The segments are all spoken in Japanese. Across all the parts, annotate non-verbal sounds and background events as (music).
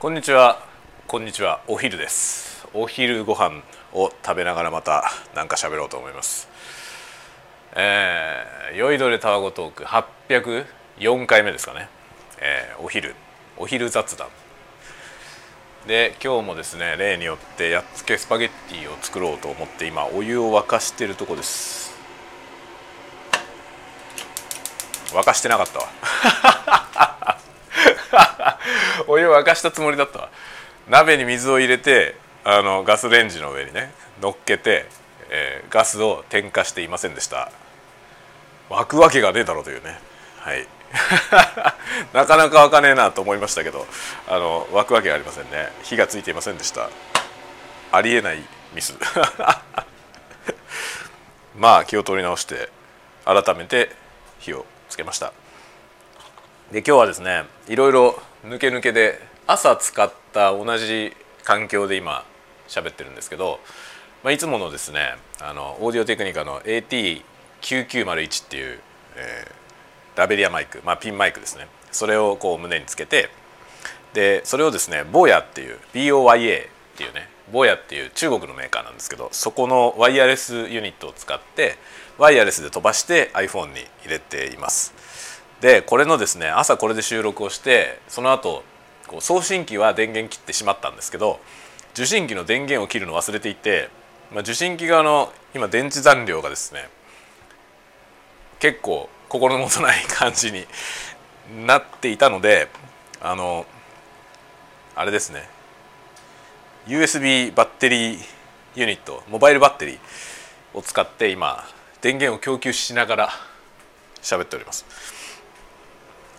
こんにちは。こんにちは。お昼です。お昼ご飯を食べながらまた何か喋ろうと思います。えー、酔いどれたわごトーク。804回目ですかね、えー、お昼。お昼雑談。で今日もですね例によってやっつけスパゲッティを作ろうと思って今お湯を沸かしてるとこです。沸かしてなかったわ。(laughs) (laughs) お湯沸かしたつもりだったわ。鍋に水を入れてあのガスレンジの上にね乗っけて、えー、ガスを点火していませんでした。沸くわけがねえだろうというね。はい。(laughs) なかなか沸かねえなと思いましたけどあの沸くわけがありませんね。火がついていませんでした。ありえないミス。(laughs) まあ気を取り直して改めて火をつけました。で今日はですねいろいろ抜け抜けで朝使った同じ環境で今喋ってるんですけど、まあ、いつものですねあのオーディオテクニカの AT9901 っていう、えー、ラベリアマイク、まあ、ピンマイクですね。それをこう胸につけてでそれをですねボーヤっていう BOYA っていうねボーヤっていう中国のメーカーなんですけどそこのワイヤレスユニットを使ってワイヤレスで飛ばして iPhone に入れています。でこれのですね朝これで収録をしてその後こう送信機は電源切ってしまったんですけど受信機の電源を切るの忘れていて、まあ、受信機側の今電池残量がですね結構心もとない感じに (laughs) なっていたのであのあれですね USB バッテリーユニットモバイルバッテリーを使って今電源を供給しながら喋っております。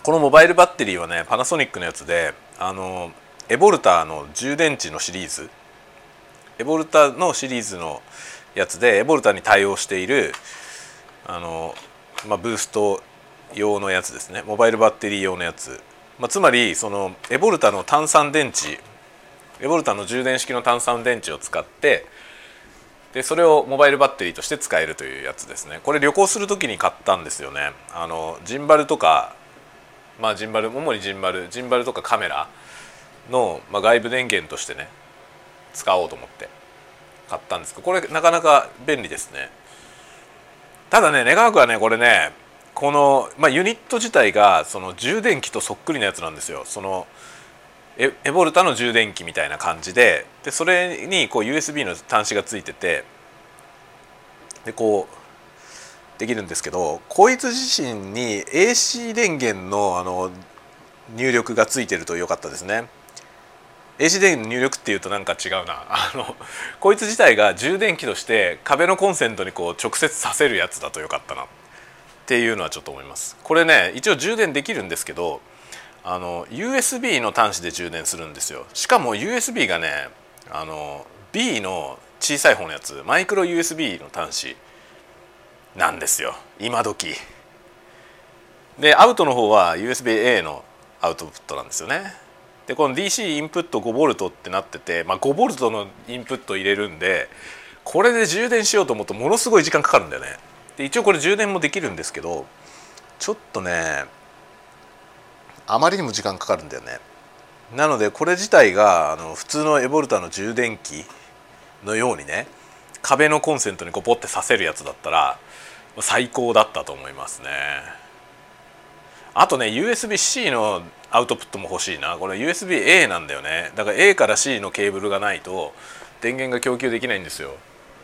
このモバイルバッテリーはねパナソニックのやつであのエボルタの充電池のシリーズ。エボルタのシリーズのやつでエボルタに対応しているあの、まあ、ブースト用のやつですね。モバイルバッテリー用のやつ、まあ、つまりそのエボルタの単三電池エボルタの充電式の単三電池を使ってでそれをモバイルバッテリーとして使えるというやつですね。これ旅行する時に買ったんですよね。あのジンバルとかまあジンバル主にジンバルジンバルとかカメラの、まあ、外部電源としてね使おうと思って買ったんですけどこれなかなか便利ですね。ただね願わくはねこれねこの、まあ、ユニット自体がその充電器とそっくりなやつなんですよ。そのエエボルタの充電器みたいな感じででそれにこう USB の端子がついててでこうできるんですけどこいつ自身に AC 電源のあの入力がついてると良かったですね。AC 電源の入力っていうとなんか違うな。(laughs) あのこいつ自体が充電器として壁のコンセントにこう直接させるやつだとよかったな。っていうのはちょっと思います。これね一応充電できるんですけどあの USB の端子で充電するんですよ。しかも USB がねあの B の小さい方のやつマイクロ USB の端子なんですよ。今時。でアウトの方は USB-A のアウトプットなんですよね。でこの DC インプット 5V ってなってて、まあ、5V のインプット入れるんでこれで充電しようと思うとものすごい時間かかるんだよね。で一応これ充電もできるんですけどちょっとねあまりにも時間かかるんだよね。なのでこれ自体があの普通のエボルタの充電器のようにね壁のコンセントにこうポッてさせるやつだったら最高だったと思いますね。あとね USB-C のアウトプットも欲しいな。これ USB-A なんだよね。だから A から C のケーブルがないと電源が供給できないんですよ。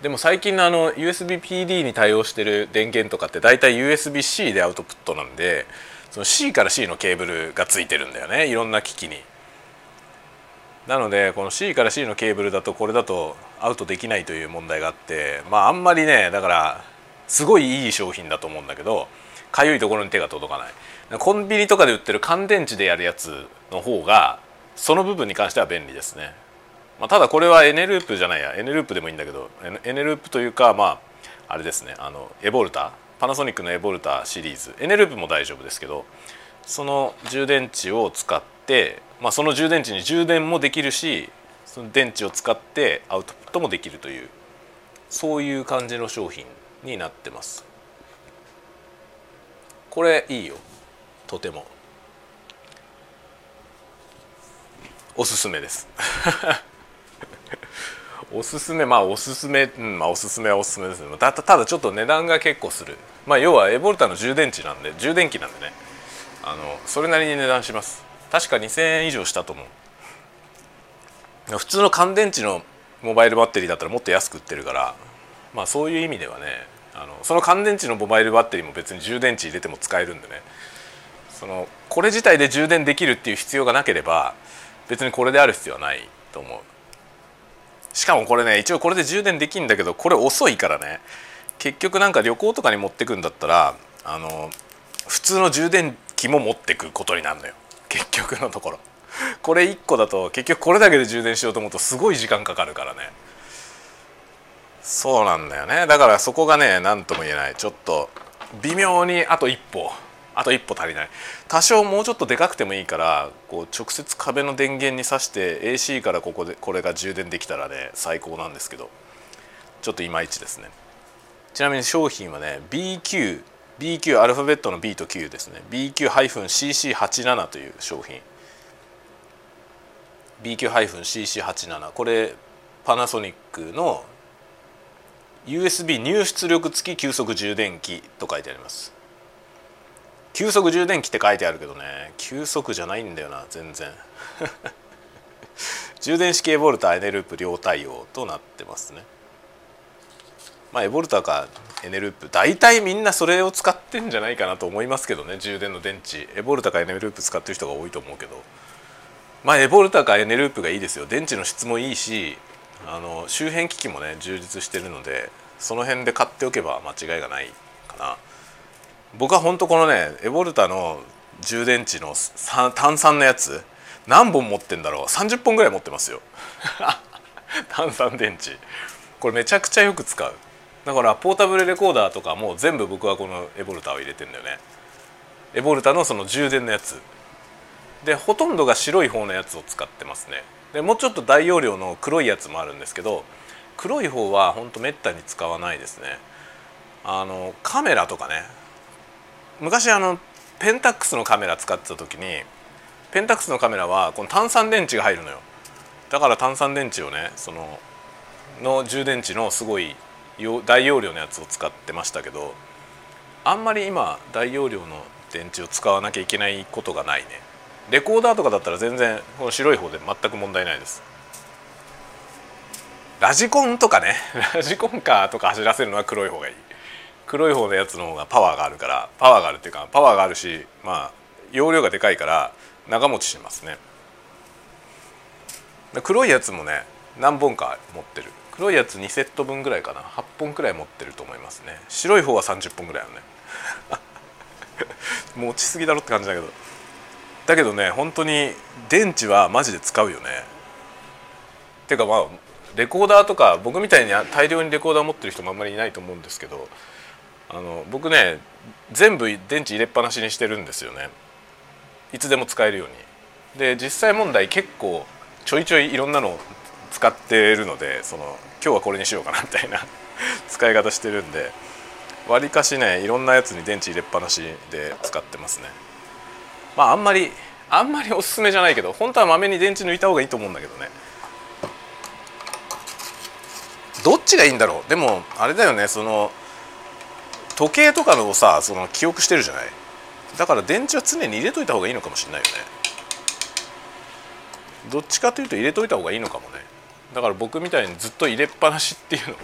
でも最近のあの USB-PD に対応してる電源とかって大体 USB-C でアウトプットなんでその C から C のケーブルがついてるんだよね。いろんな機器に。なのでこの C から C のケーブルだとこれだとアウトできないという問題があってまああんまりねだからすごいいい商品だと思うんだけどかゆいところに手が届かない。コンビニとかで売ってる乾電池でやるやつの方がその部分に関しては便利ですね、まあ、ただこれはエネループじゃないや。エネループでもいいんだけどエネループというかまああれですね。あのエボルタパナソニックのエボルタシリーズ。エネループも大丈夫ですけどその充電池を使って、まあ、その充電池に充電もできるしその電池を使ってアウトプットもできるというそういう感じの商品。になってます。これいいよ。とても。おすすめです。(laughs) おすすめまあおすすめ、うんまあ、おすすめはおすすめですね。たただちょっと値段が結構する。まあ要はエボルタの充電池なんで充電器なんでね。あのそれなりに値段します。確か2000円以上したと思う。普通の乾電池のモバイルバッテリーだったらもっと安く売ってるからまあそういう意味ではねあのその乾電池のモバイルバッテリーも別に充電池入れても使えるんでね。そのこれ自体で充電できるっていう必要がなければ別にこれである必要はないと思う。しかもこれね一応これで充電できるんだけどこれ遅いからね。結局なんか旅行とかに持ってくんだったらあの普通の充電器も持ってくことになるのよ。結局のところ。これ1個だと結局これだけで充電しようと思うとすごい時間かかるからね。そうなんだよね。だからそこがね何とも言えない。ちょっと微妙にあと一歩。あと一歩足りない。多少もうちょっとでかくてもいいからこう直接壁の電源に挿して AC からここでこれが充電できたらね最高なんですけど。ちょっといまいちですね。ちなみに商品はね BQ BQ アルファベットの B と Q ですね。BQ-CC87 という商品。BQ-CC87 これパナソニックの USB 入出力付き急速充電器と書いてあります。急速充電器って書いてあるけどね。急速じゃないんだよな全然。(laughs) 充電式エボルタエネループ両対応となってますね。まあエボルタかエネループ大体みんなそれを使ってんじゃないかなと思いますけどね。充電の電池。エボルタかエネループ使ってる人が多いと思うけど。まあエボルタかエネループがいいですよ。電池の質もいいしあの周辺機器もね充実してるのでその辺で買っておけば間違いがないかな。僕は本当このねエボルタの充電池の炭酸のやつ何本持ってんだろう。30本ぐらい持ってますよ。(laughs) 炭酸電池。これめちゃくちゃよく使う。だからポータブルレコーダーとかも全部僕はこのエボルタを入れてんだよね。エボルタのその充電のやつ。でほとんどが白い方のやつを使ってますね。でもうちょっと大容量の黒いやつもあるんですけど黒い方はほんとめったに使わないですね。あのカメラとかね。昔あのペンタックスのカメラ使ってた時にペンタックスのカメラはこの炭酸電池が入るのよ。だから炭酸電池をねそのの充電池のすごい大容量のやつを使ってましたけどあんまり今大容量の電池を使わなきゃいけないことがないね。レコーダーとかだったら全然この白い方で全く問題ないです。ラジコンとかね。(laughs) ラジコンカーとか走らせるのは黒い方がいい。黒い方のやつの方がパワーがあるからパワーがあるっていうかパワーがあるしまあ容量がでかいから長持ちしますね。黒いやつもね何本か持ってる。黒いやつ2セット分ぐらいかな。8本くらい持ってると思いますね。白い方は30本ぐらいあるね。(laughs) 持ちすぎだろって感じだけど。だけどね本当に電池はマジで使うよね。てかまあレコーダーとか僕みたいに大量にレコーダー持ってる人もあんまりいないと思うんですけどあの僕ね全部電池入れっぱなしにしてるんですよね。いつでも使えるように。で実際問題結構ちょいちょいいろんなのを使ってるのでその今日はこれにしようかなみたいな (laughs) 使い方してるんでわりかしねいろんなやつに電池入れっぱなしで使ってますね。まああんまりあんまりおすすめじゃないけど本当はまめに電池抜いた方がいいと思うんだけどね。どっちがいいんだろう？でもあれだよねその時計とかのをさその記憶してるじゃない？だから電池は常に入れといた方がいいのかもしれないよね。どっちかというと入れといた方がいいのかもね。だから僕みたいにずっと入れっぱなしっていうのも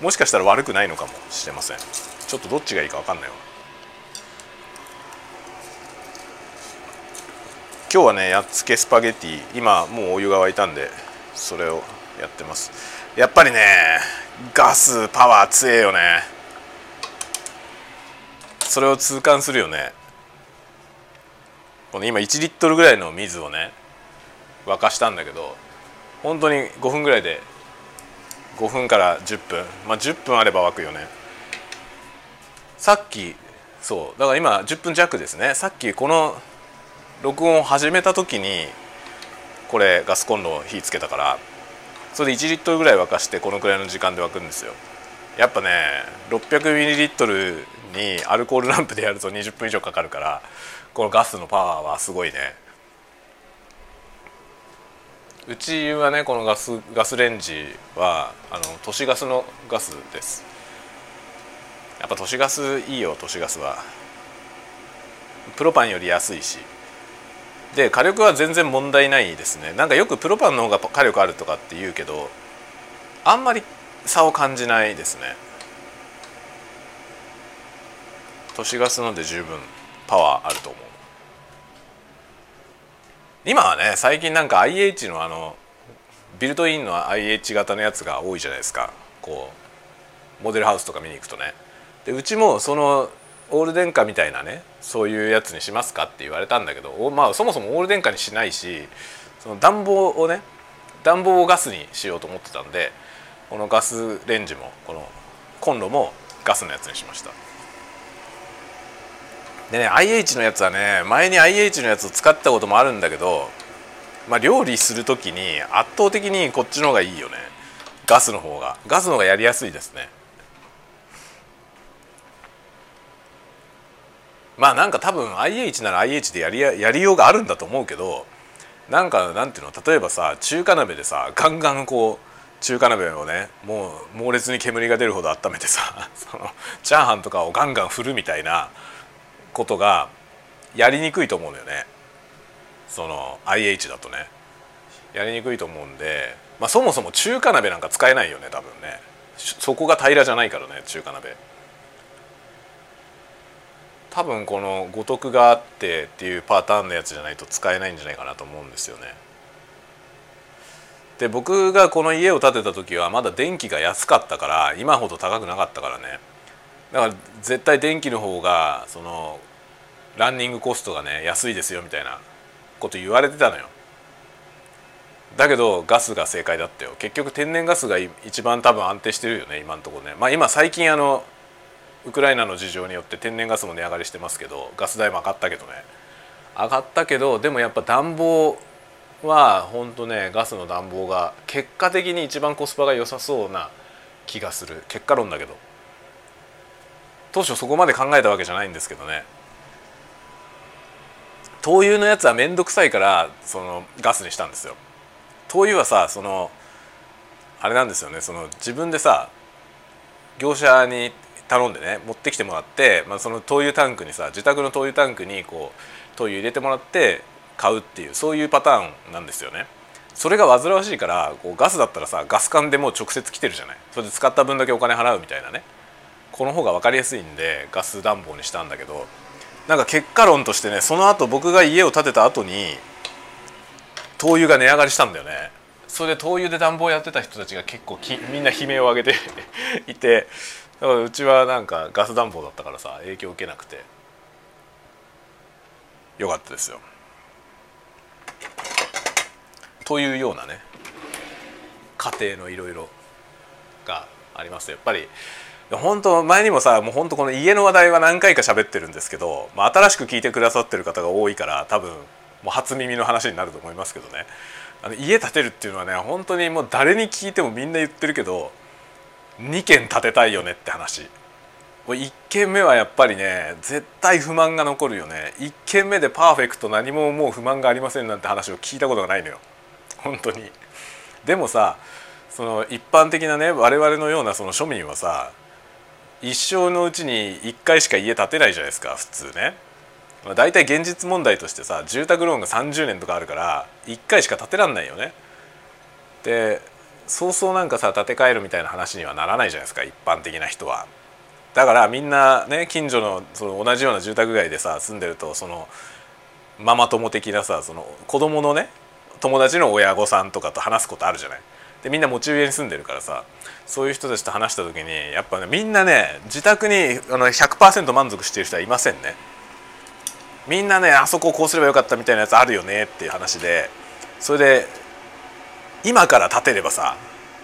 もしかしたら悪くないのかもしれません。ちょっとどっちがいいか分かんないわ。今日はねやっつけスパゲッティ。今もうお湯が沸いたんでそれをやってます。やっぱりねガスパワー強えよね。それを痛感するよね。この今1リットルぐらいの水をね沸かしたんだけど本当に5分ぐらいで5分から10分。まあ10分あれば沸くよね。さっきそう。だから今10分弱ですね。さっきこの録音を始めた時にこれガスコンロを火つけたからそれで1リットルぐらい沸かしてこのくらいの時間で沸くんですよ。やっぱね600ミリリットルにアルコールランプでやると20分以上かかるからこのガスのパワーはすごいね。うちはねこのガスガスレンジはあの都市ガスのガスです。やっぱ都市ガスいいよ都市ガスは。プロパンより安いし。で火力は全然問題ないですね。なんかよくプロパンの方が火力あるとかって言うけどあんまり差を感じないですね。都市ガスので十分パワーあると思う。今はね最近なんか IH のあのビルトインの IH 型のやつが多いじゃないですか。こうモデルハウスとか見に行くとね。でうちもそのオール電化みたいなねそういうやつにしますかって言われたんだけどまあそもそもオール電化にしないしその暖房をね暖房をガスにしようと思ってたんでこのガスレンジもこのコンロもガスのやつにしました。でね IH のやつはね前に IH のやつを使ったこともあるんだけどまあ料理する時に圧倒的にこっちの方がいいよね。ガスの方が。ガスの方がやりやすいですね。まあなんか多分 IH なら IH でやりやりようがあるんだと思うけどなんかなんていうの例えばさ中華鍋でさガンガンこう中華鍋をねもう猛烈に煙が出るほど温めてさ (laughs) そのチャーハンとかをガンガン振るみたいなことがやりにくいと思うのよね。その IH だとね。やりにくいと思うんで、まあ、そもそも中華鍋なんか使えないよね多分ね。そこが平らじゃないからね中華鍋。多分この五徳があってっていうパターンのやつじゃないと使えないんじゃないかなと思うんですよね。で僕がこの家を建てた時はまだ電気が安かったから今ほど高くなかったからねだから絶対電気の方がそのランニングコストがね安いですよみたいなこと言われてたのよ。だけどガスが正解だったよ結局天然ガスが一番多分安定してるよね今のところねまあ今最近あのウクライナの事情によって天然ガスも値上がりしてますけどガス代も上がったけどね。上がったけどでもやっぱ暖房は本当ねガスの暖房が結果的に一番コスパが良さそうな気がする。結果論だけど。当初そこまで考えたわけじゃないんですけどね。灯油のやつは面倒くさいからそのガスにしたんですよ。灯油はさそのあれなんですよね。その自分でさ業者に頼んでね持ってきてもらって、まあ、その灯油タンクにさ自宅の灯油タンクにこう灯油入れてもらって買うっていうそういうパターンなんですよね。それが煩わしいからこうガスだったらさガス管でもう直接来てるじゃない。それで使った分だけお金払うみたいなね。この方が分かりやすいんでガス暖房にしたんだけどなんか結果論としてねその後僕が家を建てた後に灯油が値上がりしたんだよね。それで灯油で暖房やってた人たちが結構きみんな悲鳴を上げて (laughs) いてだからうちはなんかガス暖房だったからさ影響受けなくて。よかったですよ。というようなね家庭のいろいろがありますやっぱり本当前にもさもう本当この家の話題は何回か喋ってるんですけど、まあ、新しく聞いてくださってる方が多いから多分もう初耳の話になると思いますけどね。あの家建てるっていうのはね本当にもう誰に聞いてもみんな言ってるけど2軒建てたいよねって話これ1軒目はやっぱりね絶対不満が残るよね1軒目でパーフェクト何ももう不満がありませんなんて話を聞いたことがないのよ本当にでもさその一般的なね我々のようなその庶民はさ一生のうちに1回しか家建てないじゃないですか普通ね。まあ、大体現実問題としてさ住宅ローンが30年とかあるから1回しか建てらんないよね。でそうそうなんかさ建て替えるみたいな話にはならないじゃないですか一般的な人は。だからみんなね近所のその同じような住宅街でさ住んでるとそのママ友的なさその子供のね友達の親御さんとかと話すことあるじゃない。でみんな持ち家に住んでるからさそういう人たちと話した時にやっぱねみんなね自宅にあの100%満足している人はいませんね。みんなねあそここうすればよかったみたいなやつあるよねっていう話でそれで今から建てればさ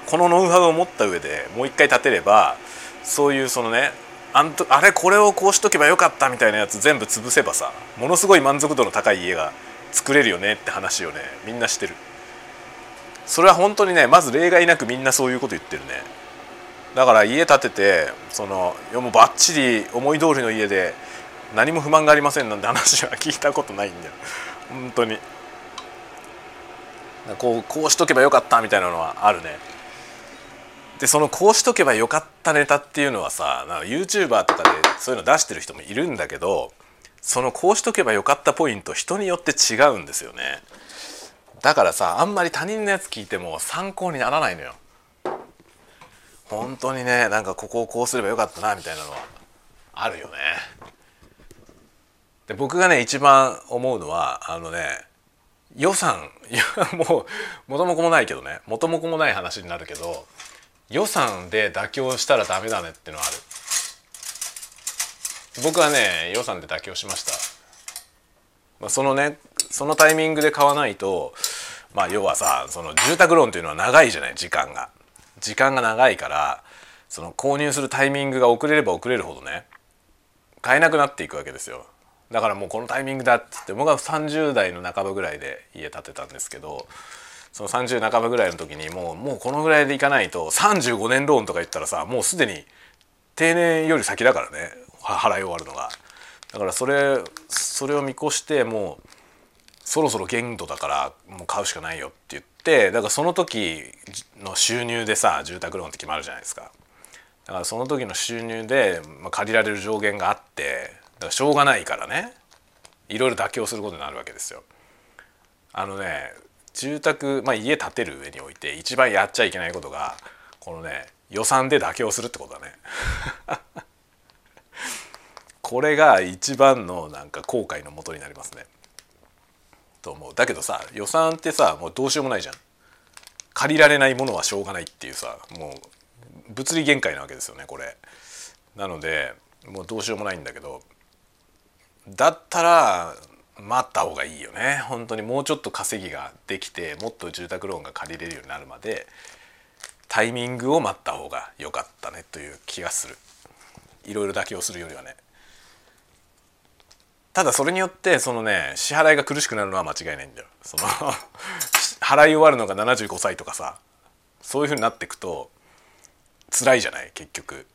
このノウハウを持った上でもう一回建てればそういうそのねあんとあれこれをこうしとけばよかったみたいなやつ全部潰せばさものすごい満足度の高い家が作れるよねって話をねみんなしてる。それは本当にねまず例外なくみんなそういうこと言ってるね。だから家建ててそのもうバッチリ思い通りの家で何も不満がありませんなんて話は聞いたことないんだよ。本当に。こうこうしとけばよかったみたいなのはあるね。でそのこうしとけばよかったネタっていうのはさなんか YouTuber とかでそういうの出してる人もいるんだけどそのこうしとけばよかったポイント人によって違うんですよね。だからさあんまり他人のやつ聞いても参考にならないのよ。本当にねなんかここをこうすればよかったなみたいなのはあるよね。で僕がね一番思うのはあのね予算。いやもう元も子もないけどね。元も子もない話になるけど予算で妥協したらダメだねってのある。僕はね予算で妥協しました、まあ、そのねそのタイミングで買わないとまあ要はさその住宅ローンっていうのは長いじゃない時間が。時間が長いからその購入するタイミングが遅れれば遅れるほどね買えなくなっていくわけですよ。だからもうこのタイミングだっつって僕は30代の半ばぐらいで家建てたんですけどその30半ばぐらいの時にもうもうこのぐらいでいかないと35年ローンとか言ったらさもうすでに定年より先だからね払い終わるのが。だからそれそれを見越してもうそろそろ限度だからもう買うしかないよって言ってだからその時の収入でさ住宅ローンって決まるじゃないですか。だからその時の収入で、まあ、借りられる上限があってからしょうがないからねいろいろ妥協することになるわけですよ。あのね住宅、まあ、家建てる上において一番やっちゃいけないことがこのね予算で妥協するってことだね。(laughs) これが一番のなんか後悔のもとになりますね。と思うだけどさ予算ってさもうどうしようもないじゃん。借りられないものはしょうがないっていうさもう物理限界なわけですよねこれ。なのでもうどうしようもないんだけどだったら待った方がいいよね。本当にもうちょっと稼ぎができてもっと住宅ローンが借りれるようになるまでタイミングを待った方が良かったねという気がする。いろいろ妥協するよりはね。ただそれによってそのね支払いが苦しくなるのは間違いないんだよ。その (laughs) 払い終わるのが75歳とかさそういうふうになっていくと辛いじゃない結局。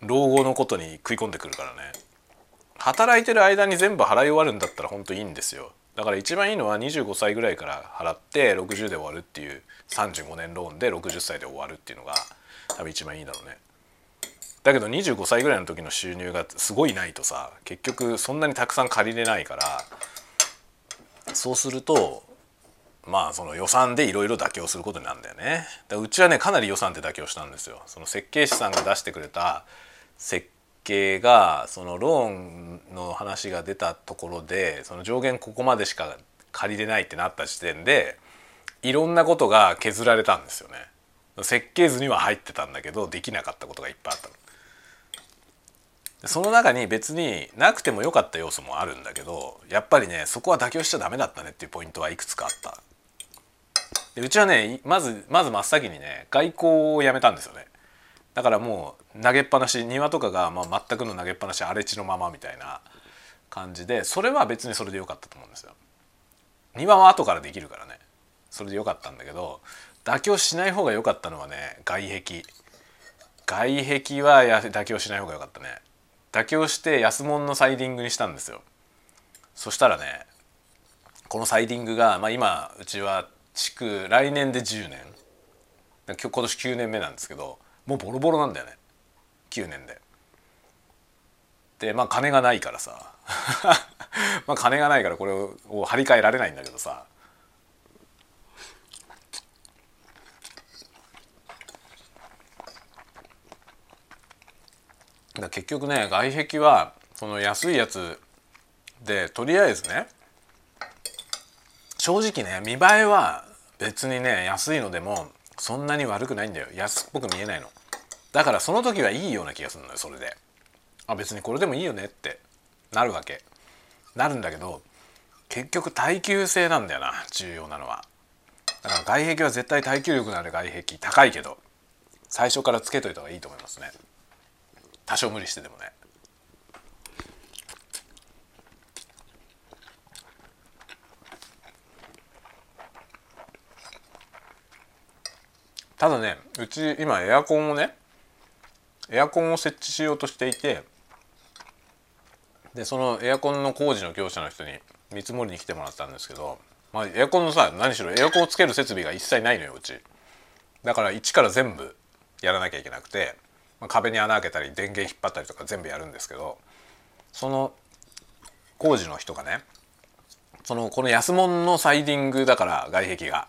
老後のことに食い込んでくるからね。働いてる間に全部払い終わるんだったら本当いいんですよ。だから一番いいのは25歳ぐらいから払って60で終わるっていう35年ローンで60歳で終わるっていうのが多分一番いいだろうね。だけど25歳ぐらいの時の収入がすごいないとさ結局そんなにたくさん借りれないからそうするとまあその予算でいろいろ妥協することになるんだよね。だうちはねかなり予算で妥協したんですよ。その設計士さんが出してくれた設計がそのローンの話が出たところでその上限ここまでしか借りれないってなった時点でいろんなことが削られたんですよね。設計図には入ってたんだけどできなかったことがいっぱいあったその中に別になくてもよかった要素もあるんだけどやっぱりねそこは妥協しちゃダメだったねっていうポイントはいくつかあった。でうちはねまずまず真っ先にね外交をやめたんですよね。だからもう投げっぱなし庭とかがまあ全くの投げっぱなし荒れ地のままみたいな感じでそれは別にそれでよかったと思うんですよ。庭は後からできるからね。それでよかったんだけど妥協しない方が良かったのはね外壁。外壁はや妥協しない方が良かったね。妥協して安物のサイディングにしたんですよ。そしたらねこのサイディングが、まあ、今うちは築来年で10年。今日今年9年目なんですけどもうボロボロなんだよね。9年で。でまあ金がないからさ。(laughs) まあ金がないからこれを張り替えられないんだけどさ。だ結局ね外壁はその安いやつでとりあえずね正直ね見栄えは別にね安いのでもそんなに悪くないんだよ。安っぽく見えないの。だからその時はいいような気がするのよそれで。あ別にこれでもいいよねって。なるわけ。なるんだけど結局耐久性なんだよな重要なのは。だから外壁は絶対耐久力のある外壁高いけど最初からつけといた方がいいと思いますね。多少無理してでもね。ただねうち今エアコンをねエアコンを設置しようとしていてでそのエアコンの工事の業者の人に見積もりに来てもらったんですけどまあエアコンのさ何しろエアコンをつける設備が一切ないのようち。だから一から全部やらなきゃいけなくて、まあ、壁に穴開けたり電源引っ張ったりとか全部やるんですけどその工事の人がねそのこの安物のサイディングだから外壁が。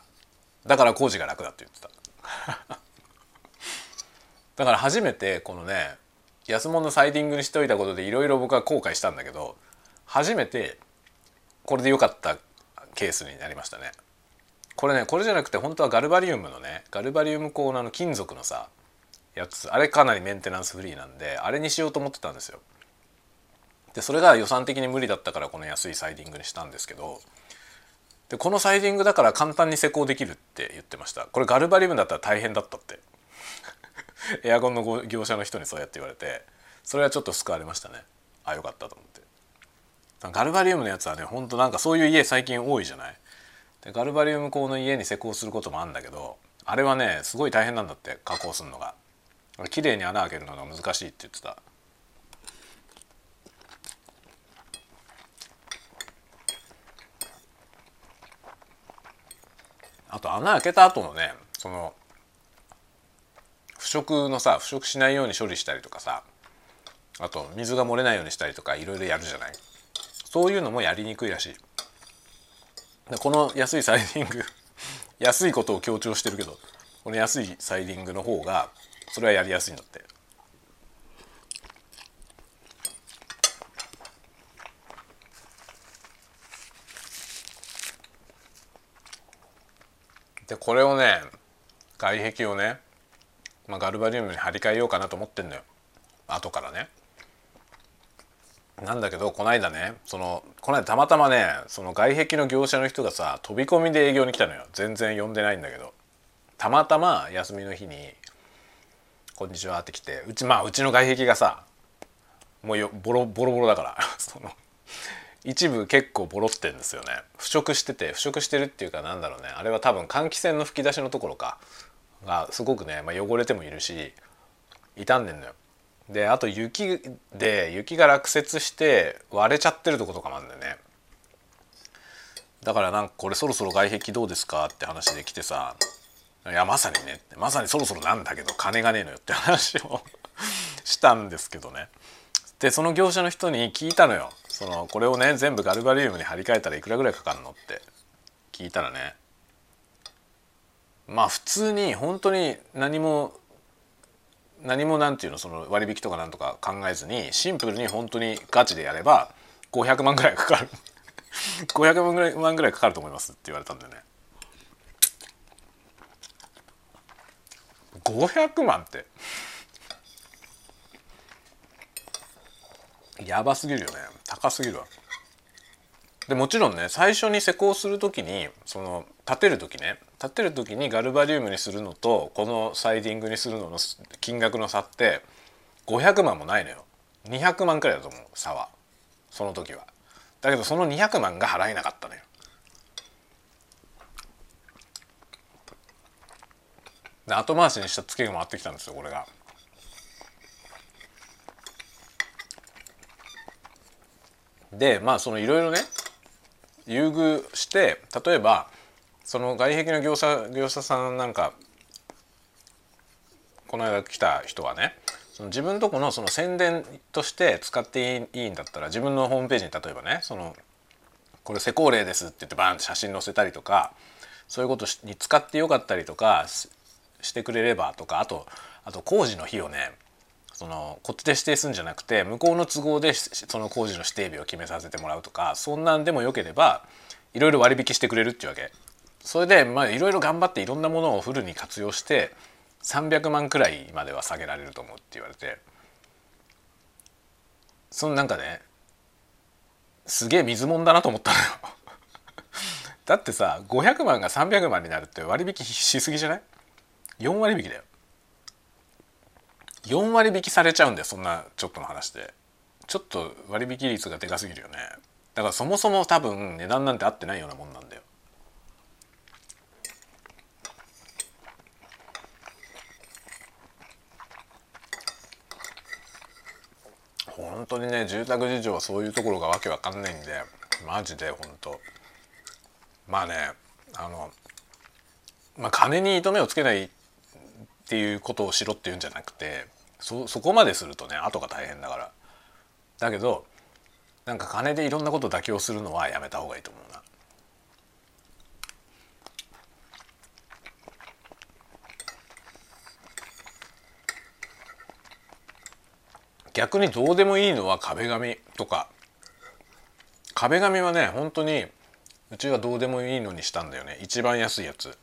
だから工事が楽だって言ってた。だから初めてこのね安物のサイディングにしといたことでいろいろ僕は後悔したんだけど初めてこれで良かったケースになりましたね。これねこれじゃなくて本当はガルバリウムのねガルバリウム鋼のあの金属のさやつあれかなりメンテナンスフリーなんであれにしようと思ってたんですよ。でそれが予算的に無理だったからこの安いサイディングにしたんですけどでこのサイディングだから簡単に施工できるって言ってました。これガルバリウムだったら大変だったって。(laughs) エアコンの業者の人にそうやって言われてそれはちょっと救われましたね。あよかったと思って。ガルバリウムのやつはねほんとなんかそういう家最近多いじゃない？でガルバリウム鋼の家に施工することもあるんだけどあれはねすごい大変なんだって加工するのが。綺麗に穴開けるのが難しいって言ってた。あと穴開けた後のねその腐食のさ腐食しないように処理したりとかさあと水が漏れないようにしたりとかいろいろやるじゃない？そういうのもやりにくいらしい。でこの安いサイディング (laughs) 安いことを強調してるけどこの安いサイディングの方がそれはやりやすいんだって。でこれをね外壁をね、まあ、ガルバリウムに張り替えようかなと思ってんのよ。後からね。なんだけどこの間ねそのこの間たまたまねその外壁の業者の人がさ飛び込みで営業に来たのよ。全然呼んでないんだけど。たまたま休みの日に「こんにちは」って来てうちまあうちの外壁がさもうよボロボロボロだから。(laughs) その一部結構ボロってんですよね。腐食してて腐食してるっていうかなんだろうね。あれは多分換気扇の吹き出しのところか。がすごくね、まあ、汚れてもいるし傷んでんのよ。であと雪で雪が落雪して割れちゃってるとことかもあるんだよね。だからなんかこれそろそろ外壁どうですか？って話で来てさいやまさにねまさにそろそろなんだけど金がねえのよって (laughs) 話を (laughs) したんですけどね。でその業者の人に聞いたのよ。そのこれをね全部ガルバリウムに張り替えたらいくらぐらいかかるのって聞いたらねまあ普通に本当に何も何もなんていうのその割引とかなんとか考えずにシンプルに本当にガチでやれば500万ぐらいかかる。(laughs) 500万ぐらい万ぐらいかかると思いますって言われたんだよね。500万って。やばすぎるよね。高すぎるわ。でもちろんね最初に施工する時にその建てる時ね建てる時にガルバリウムにするのとこのサイディングにするのの金額の差って500万もないのよ。200万くらいだと思う差は。その時は。だけどその200万が払えなかったのよ。で後回しにしたツケが回ってきたんですよこれが。でまあそのいろいろね優遇して例えばその外壁の業者業者さんなんかこの間来た人はねその自分とこのその宣伝として使っていいんだったら自分のホームページに例えばねそのこれ施工例ですって言ってバーンって写真載せたりとかそういうことに使ってよかったりとかしてくれればとかあとあと工事の日をねそのこっちで指定するんじゃなくて向こうの都合でその工事の指定日を決めさせてもらうとかそんなんでもよければいろいろ割引してくれるっていうわけ。それでまあいろいろ頑張っていろんなものをフルに活用して300万くらいまでは下げられると思うって言われて。そのなんかねすげえ水もんだなと思ったのよ。(laughs) だってさ500万が300万になるって割引しすぎじゃない ?4 割引だよ。4割引されちゃうんだよそんなちょっとの話で。ちょっと割引率がでかすぎるよね。だからそもそも多分値段なんて合ってないようなもんなんだよ。本当にね住宅事情はそういうところがわけわかんないんでマジで本当。まあねあのまあ金に糸目をつけないっていうことをしろっていうんじゃなくてそそこまでするとね後が大変だから。だけどなんか金でいろんなこと妥協するのはやめた方がいいと思うな。逆にどうでもいいのは壁紙とか。壁紙はね本当にうちはどうでもいいのにしたんだよね。一番安いやつ。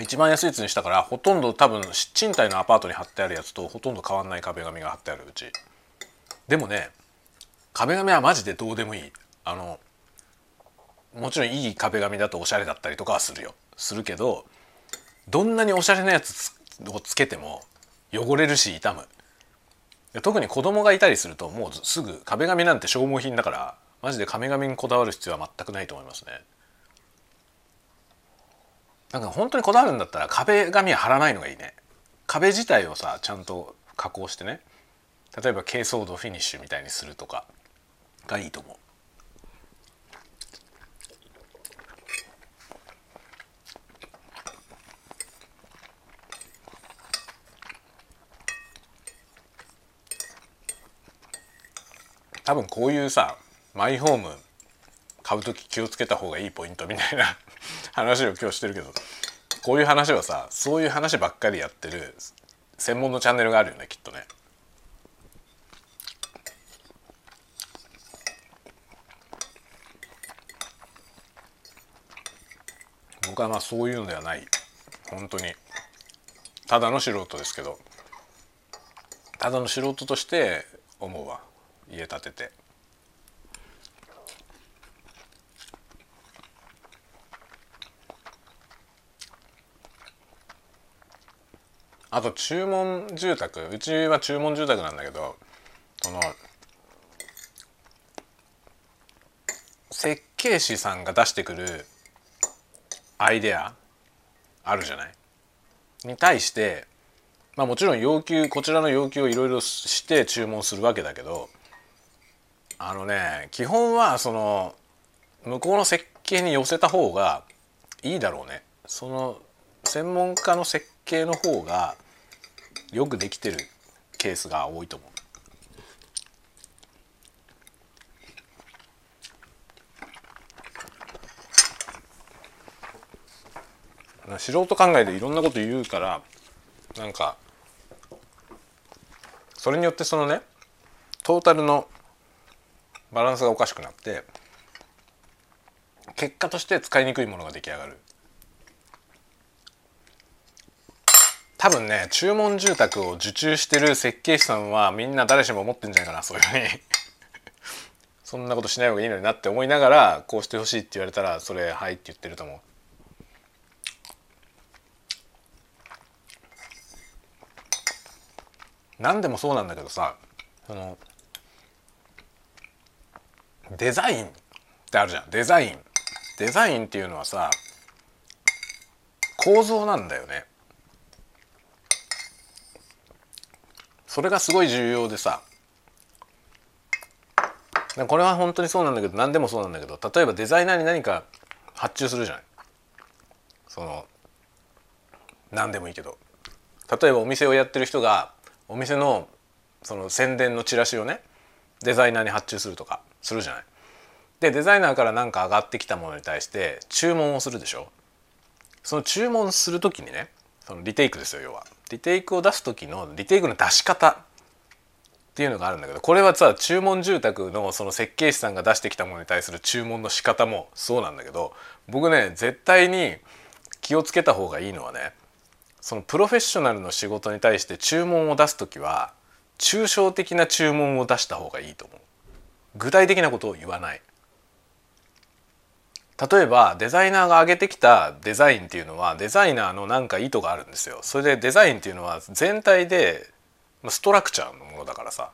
一番安いやつにしたからほとんど多分賃貸のアパートに貼ってあるやつとほとんど変わんない壁紙が貼ってあるうち。でもね壁紙はマジでどうでもいい。あのもちろんいい壁紙だとおしゃれだったりとかはするよ。するけどどんなにおしゃれなやつをつけても汚れるし傷む。特に子供がいたりするともうすぐ壁紙なんて消耗品だからマジで壁紙にこだわる必要は全くないと思いますね。なんか本当にこだわるんだったら壁紙は貼らないのがいいね。壁自体をさちゃんと加工してね。例えば珪藻土フィニッシュみたいにするとかがいいと思う。多分こういうさマイホーム買う時気をつけた方がいいポイントみたいな (laughs) 話を今日してるけどこういう話はさそういう話ばっかりやってる専門のチャンネルがあるよねきっとね。僕はまあそういうのではない。本当に。ただの素人ですけど。ただの素人として思うわ。家建てて。あと注文住宅うちは注文住宅なんだけどその設計士さんが出してくるアイデアあるじゃない？に対してまあもちろん要求こちらの要求をいろいろして注文するわけだけどあのね基本はその向こうの設計に寄せた方がいいだろうねその専門家の設計の方がよくできてるケースが多いと思う。素人考えでいろんなこと言うからなんかそれによってそのねトータルのバランスがおかしくなって結果として使いにくいものが出来上がる多分ね注文住宅を受注してる設計士さんはみんな誰しも思ってんじゃないかなそういうふうに (laughs) そんなことしない方がいいのになって思いながらこうしてほしいって言われたらそれはいって言ってると思う。何でもそうなんだけどさそのデザインってあるじゃん。デザイン。デザインっていうのはさ構造なんだよね。それがすごい重要でさこれは本当にそうなんだけど何でもそうなんだけど例えばデザイナーに何か発注するじゃないその何でもいいけど。例えばお店をやってる人がお店のその宣伝のチラシをねデザイナーに発注するとか。するじゃない。でデザイナーから何か上がってきたものに対して注文をするでしょ。その注文する時にねそのリテイクですよ要は。リテイクを出す時のリテイクの出し方っていうのがあるんだけどこれはさ注文住宅のその設計士さんが出してきたものに対する注文の仕方もそうなんだけど僕ね絶対に気をつけた方がいいのはねそのプロフェッショナルの仕事に対して注文を出す時は抽象的な注文を出した方がいいと思う具体的なことを言わない。例えばデザイナーが上げてきたデザインっていうのはデザイナーのなんか意図があるんですよ。それでデザインっていうのは全体でストラクチャーのものだからさ。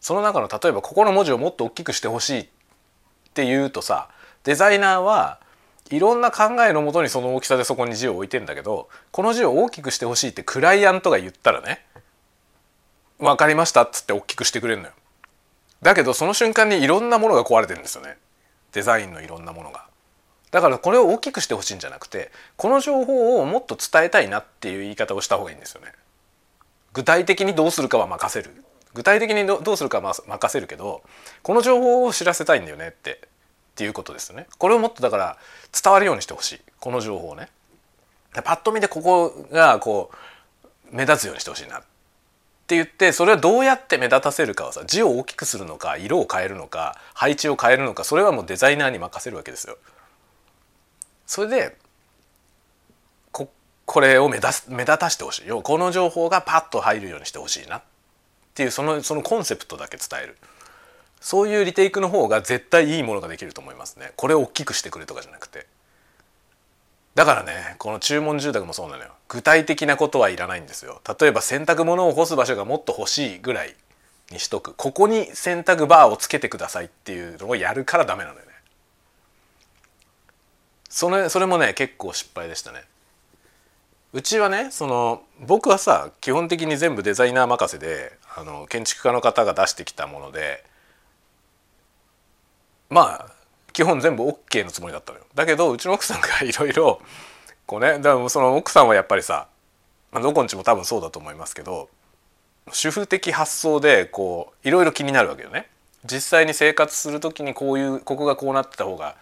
その中の例えばここの文字をもっと大きくしてほしいっていうとさデザイナーはいろんな考えのもとにその大きさでそこに字を置いてんだけどこの字を大きくしてほしいってクライアントが言ったらね分かりましたっつって大きくしてくれるのよ。だけどその瞬間にいろんなものが壊れてるんですよねデザインのいろんなものが。だからこれを大きくしてほしいんじゃなくてこの情報をもっと伝えたいなっていう言い方をした方がいいんですよね。具体的にどうするかは任せる具体的にどうするかは任せるけどこの情報を知らせたいんだよねってっていうことですよね。これをもっとだから伝わるようにしてほしいこの情報をね。パッと見でここがこう目立つようにしてほしいなっって言ってそれはどうやって目立たせるかはさ字を大きくするのか色を変えるのか配置を変えるのかそれはもうデザイナーに任せるわけですよ。それでここれを目立目立たしてほしい。要この情報がパッと入るようにしてほしいな。っていうそのそのコンセプトだけ伝える。そういうリテイクの方が絶対いいものができると思いますね。これを大きくしてくれとかじゃなくて。だからねこの注文住宅もそうなのよ。具体的なことはいらないんですよ。例えば洗濯物を干す場所がもっと欲しいぐらいにしとく。ここに洗濯バーをつけてくださいっていうのをやるからダメなのよね。それそれもね結構失敗でしたね。うちはねその僕はさ基本的に全部デザイナー任せであの建築家の方が出してきたものでまあ基本全部 OK のつもりだったのよ。だけどうちの奥さんがいろいろこうねだからその奥さんはやっぱりさどこんちも多分そうだと思いますけど主婦的発想でこういろいろ気になるわけよね。実際に生活する時にこういうここがこうなってた方が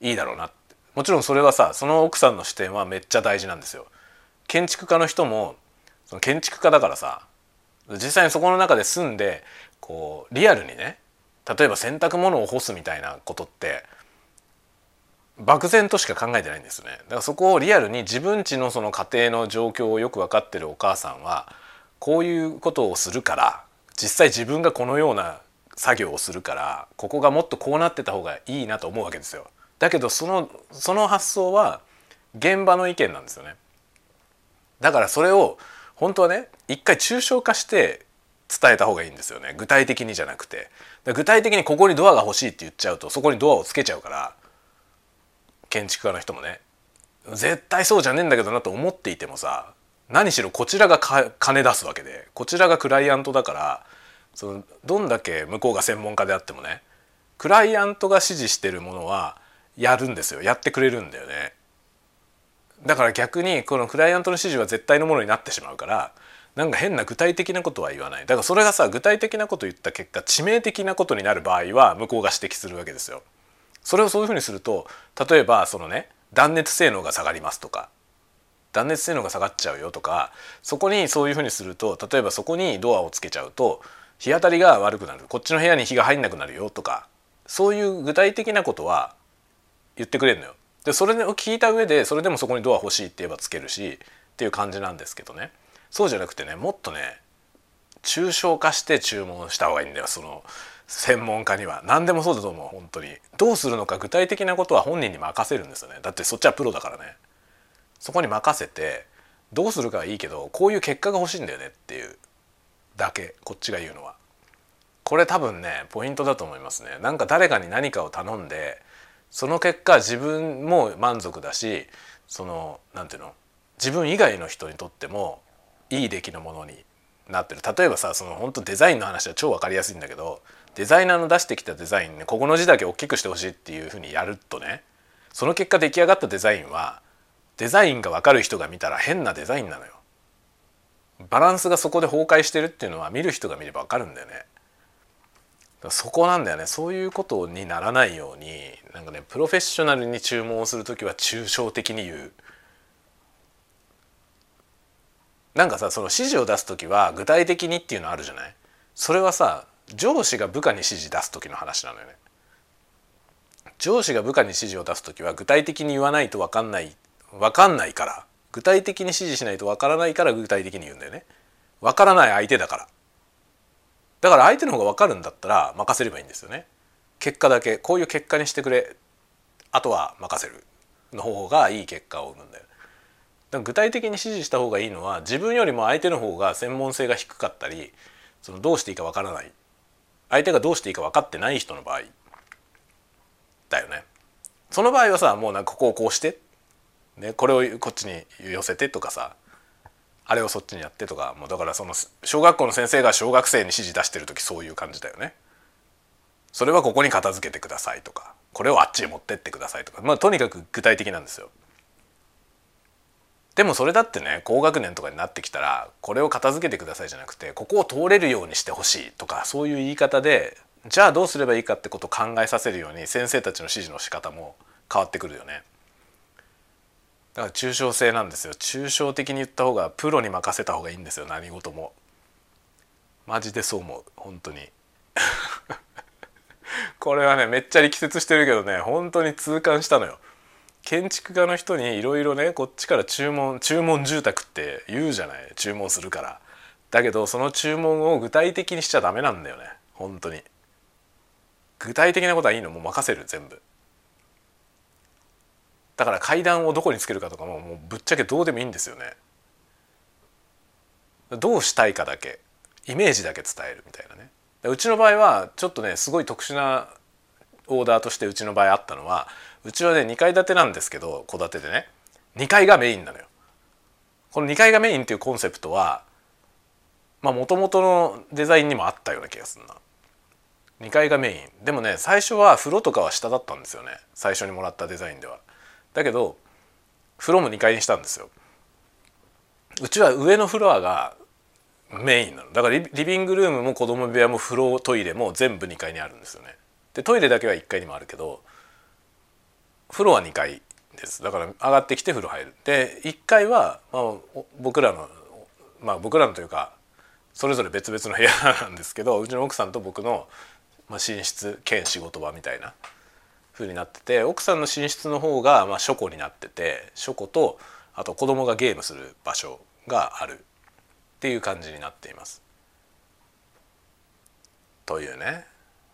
いいだろうなって。もちろんそれはさその奥さんの視点はめっちゃ大事なんですよ。建築家の人もその建築家だからさ実際にそこの中で住んでこうリアルにね例えば洗濯物を干すみたいなことって漠然としか考えてないんですねだからそこをリアルに自分ちのその家庭の状況をよく分かってるお母さんはこういうことをするから実際自分がこのような作業をするからここがもっとこうなってた方がいいなと思うわけですよ。だけどそのその発想は現場の意見なんですよねだからそれを本当はね一回抽象化して伝えた方がいいんですよね。具体的にじゃなくて。具体的にここにドアが欲しいって言っちゃうとそこにドアをつけちゃうから建築家の人もね絶対そうじゃねえんだけどなと思っていてもさ何しろこちらが金出すわけでこちらがクライアントだからそのどんだけ向こうが専門家であってもねクライアントが指示してるものはやるんですよ。やってくれるんだよね。だから逆にこのクライアントの指示は絶対のものになってしまうからなんか変な具体的なことは言わないだからそれがさ具体的なこと言った結果致命的なことになる場合は向こうが指摘するわけですよ。それをそういうふうにすると例えばそのね断熱性能が下がりますとか断熱性能が下がっちゃうよとかそこにそういうふうにすると例えばそこにドアをつけちゃうと日当たりが悪くなるこっちの部屋に日が入んなくなるよとかそういう具体的なことは言ってくれるのよ。でそれを聞いた上でそれでもそこにドア欲しいって言えばつけるしっていう感じなんですけどねそうじゃなくてねもっとね抽象化して注文した方がいいんだよその専門家には。何でもそうだと思う本当に。どうするのか具体的なことは本人に任せるんですよね。だってそっちはプロだからね。そこに任せてどうするかはいいけどこういう結果が欲しいんだよねっていうだけこっちが言うのは。これ多分ねポイントだと思いますね。なんか誰かに何かを頼んでその結果自分も満足だしその何ていうの自分以外の人にとってもいい出来のものになってる例えばさその本当デザインの話は超分かりやすいんだけどデザイナーの出してきたデザインねここの字だけ大きくしてほしいっていうふうにやるとねその結果出来上がったデザインはデザインが分かる人が見たら変なデザインなのよ。バランスがそこで崩壊してるっていうのは見る人が見れば分かるんだよね。そこなんだよねそういうことにならないようになんかねプロフェッショナルに注文をする時は抽象的に言うなんかさその指示を出す時は具体的にっていうのあるじゃない？それはさ上司が部下に指示出す時の話なのよね。上司が部下に指示を出す時は具体的に言わないと分かんない分かんないから具体的に指示しないと分からないから具体的に言うんだよね。分からない相手だから。だから相手の方が分かるんだったら任せればいいんですよね。結果だけこういう結果にしてくれ。あとは任せるの方がいい結果を生むんだよだから具体的に指示した方がいいのは自分よりも相手の方が専門性が低かったりそのどうしていいか分からない相手がどうしていいか分かってない人の場合だよねその場合はさもうなんかここをこうして、ね、これをこっちに寄せてとかさあれをそっちにやってとかもうだからその小学校の先生が小学生に指示出してる時そういう感じだよね。それはここに片付けてくださいとかこれをあっちへ持ってってくださいとかまあとにかく具体的なんですよ。でもそれだってね高学年とかになってきたらこれを片付けてくださいじゃなくてここを通れるようにしてほしいとかそういう言い方でじゃあどうすればいいかってことを考えさせるように先生たちの指示の仕方も変わってくるよね。だから抽象性なんですよ。抽象的に言った方がプロに任せた方がいいんですよ。何事も。マジでそう思う。本当に。(laughs) これはねめっちゃ力説してるけどね本当に痛感したのよ。建築家の人にいろいろねこっちから注文注文住宅って言うじゃない注文するから。だけどその注文を具体的にしちゃダメなんだよね。本当に。具体的なことはいいの。もう任せる全部。だから階段をどこにつけるかとかももうぶっちゃけどうでもいいんですよね。どうしたいかだけ。イメージだけ伝えるみたいなね。うちの場合はちょっとねすごい特殊なオーダーとしてうちの場合あったのはうちはね2階建てなんですけど戸建てでね2階がメインなのよ。この2階がメインっていうコンセプトはまあもともとのデザインにもあったような気がするな。2階がメインでもね最初は風呂とかは下だったんですよね最初にもらったデザインでは。だけど風呂も2階にしたんですよ。うちは上のフロアがメインなのだからリビングルームも子供部屋も風呂トイレも全部2階にあるんですよね。でトイレだけは1階にもあるけど風呂は2階です。だから上がってきて風呂入る。で1階は、まあ、僕らのまあ僕らのというかそれぞれ別々の部屋 (laughs) なんですけどうちの奥さんと僕の、まあ、寝室兼仕事場みたいな風になってて奥さんの寝室の方が、まあ、書庫になってて書庫とあと子供がゲームする場所がある。っていう感じになっています。というね。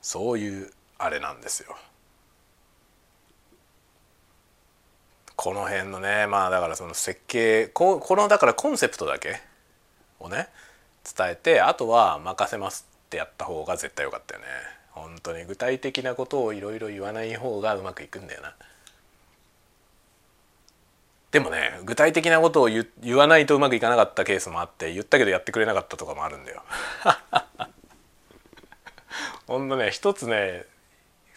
そういうあれなんですよ。この辺のねまあだからその設計ここのだからコンセプトだけをね伝えてあとは任せますってやった方が絶対良かったよね。本当に具体的なことをいろいろ言わない方がうまくいくんだよな。でもね具体的なことを言わないとうまくいかなかったケースもあって言ったけどやってくれなかったとかもあるんだよ。ほんとね一つね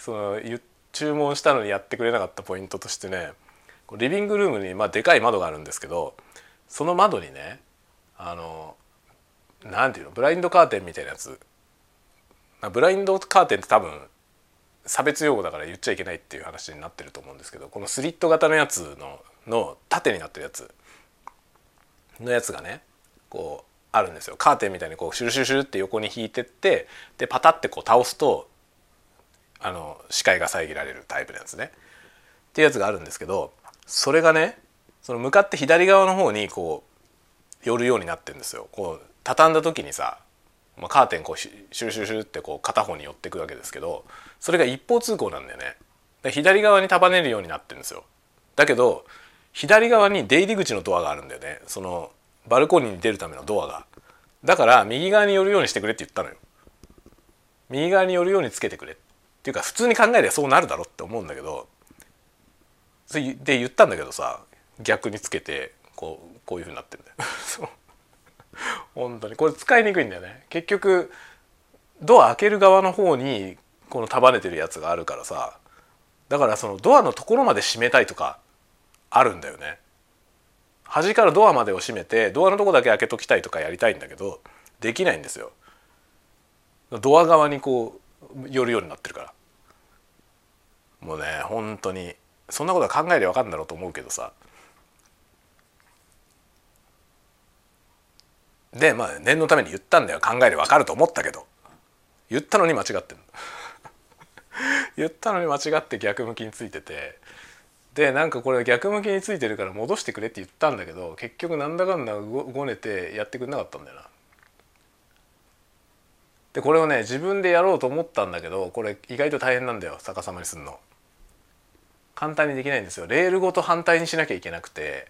その注文したのにやってくれなかったポイントとしてねリビングルームにまあでかい窓があるんですけどその窓にねあのなんていうのブラインドカーテンみたいなやつ。ブラインドカーテンって多分差別用語だから言っちゃいけないっていう話になってると思うんですけどこのスリット型のやつのの縦になってるやつ。のやつがねこうあるんですよ。カーテンみたいにこうシュルシュルシュルって横に引いてってでパタってこう倒すとあの視界が遮られるタイプのやつねっていうやつがあるんですけどそれがねその向かって左側の方にこう寄るようになってるんですよ。こう畳んだ時にさ、まあ、カーテンこうシュシュシュってこう片方に寄ってくわけですけどそれが一方通行なんだよね。で左側に束ねるようになってるんですよ。だけど左側に出入り口のドアがあるんだよね。そのバルコニーに出るためのドアが。だから右側に寄るようにしてくれって言ったのよ。右側に寄るようにつけてくれってていうか普通に考えればそうなるだろって思うんだけどで言ったんだけどさ逆につけてこうこういうふうになってんだよ。(laughs) 本当に。これ使いにくいんだよね。結局ドア開ける側の方にこの束ねてるやつがあるからさだからそのドアのところまで閉めたいとかあるんだよね。端からドアまでを閉めてドアのとこだけ開けときたいとかやりたいんだけどできないんですよ。ドア側にこう寄るようになってるから。もうね本当にそんなことは考えりゃ分かるんだろうと思うけどさ。でまあ念のために言ったんだよ。考えりゃ分かると思ったけど。言ったのに間違ってる (laughs) 言ったのに間違って逆向きについてて。でなんかこれ逆向きについてるから戻してくれって言ったんだけど結局なんだかんだごねてやってくれなかったんだよな。でこれをね自分でやろうと思ったんだけどこれ意外と大変なんだよ逆さまにすんの。簡単にできないんですよ。レールごと反対にしなきゃいけなくて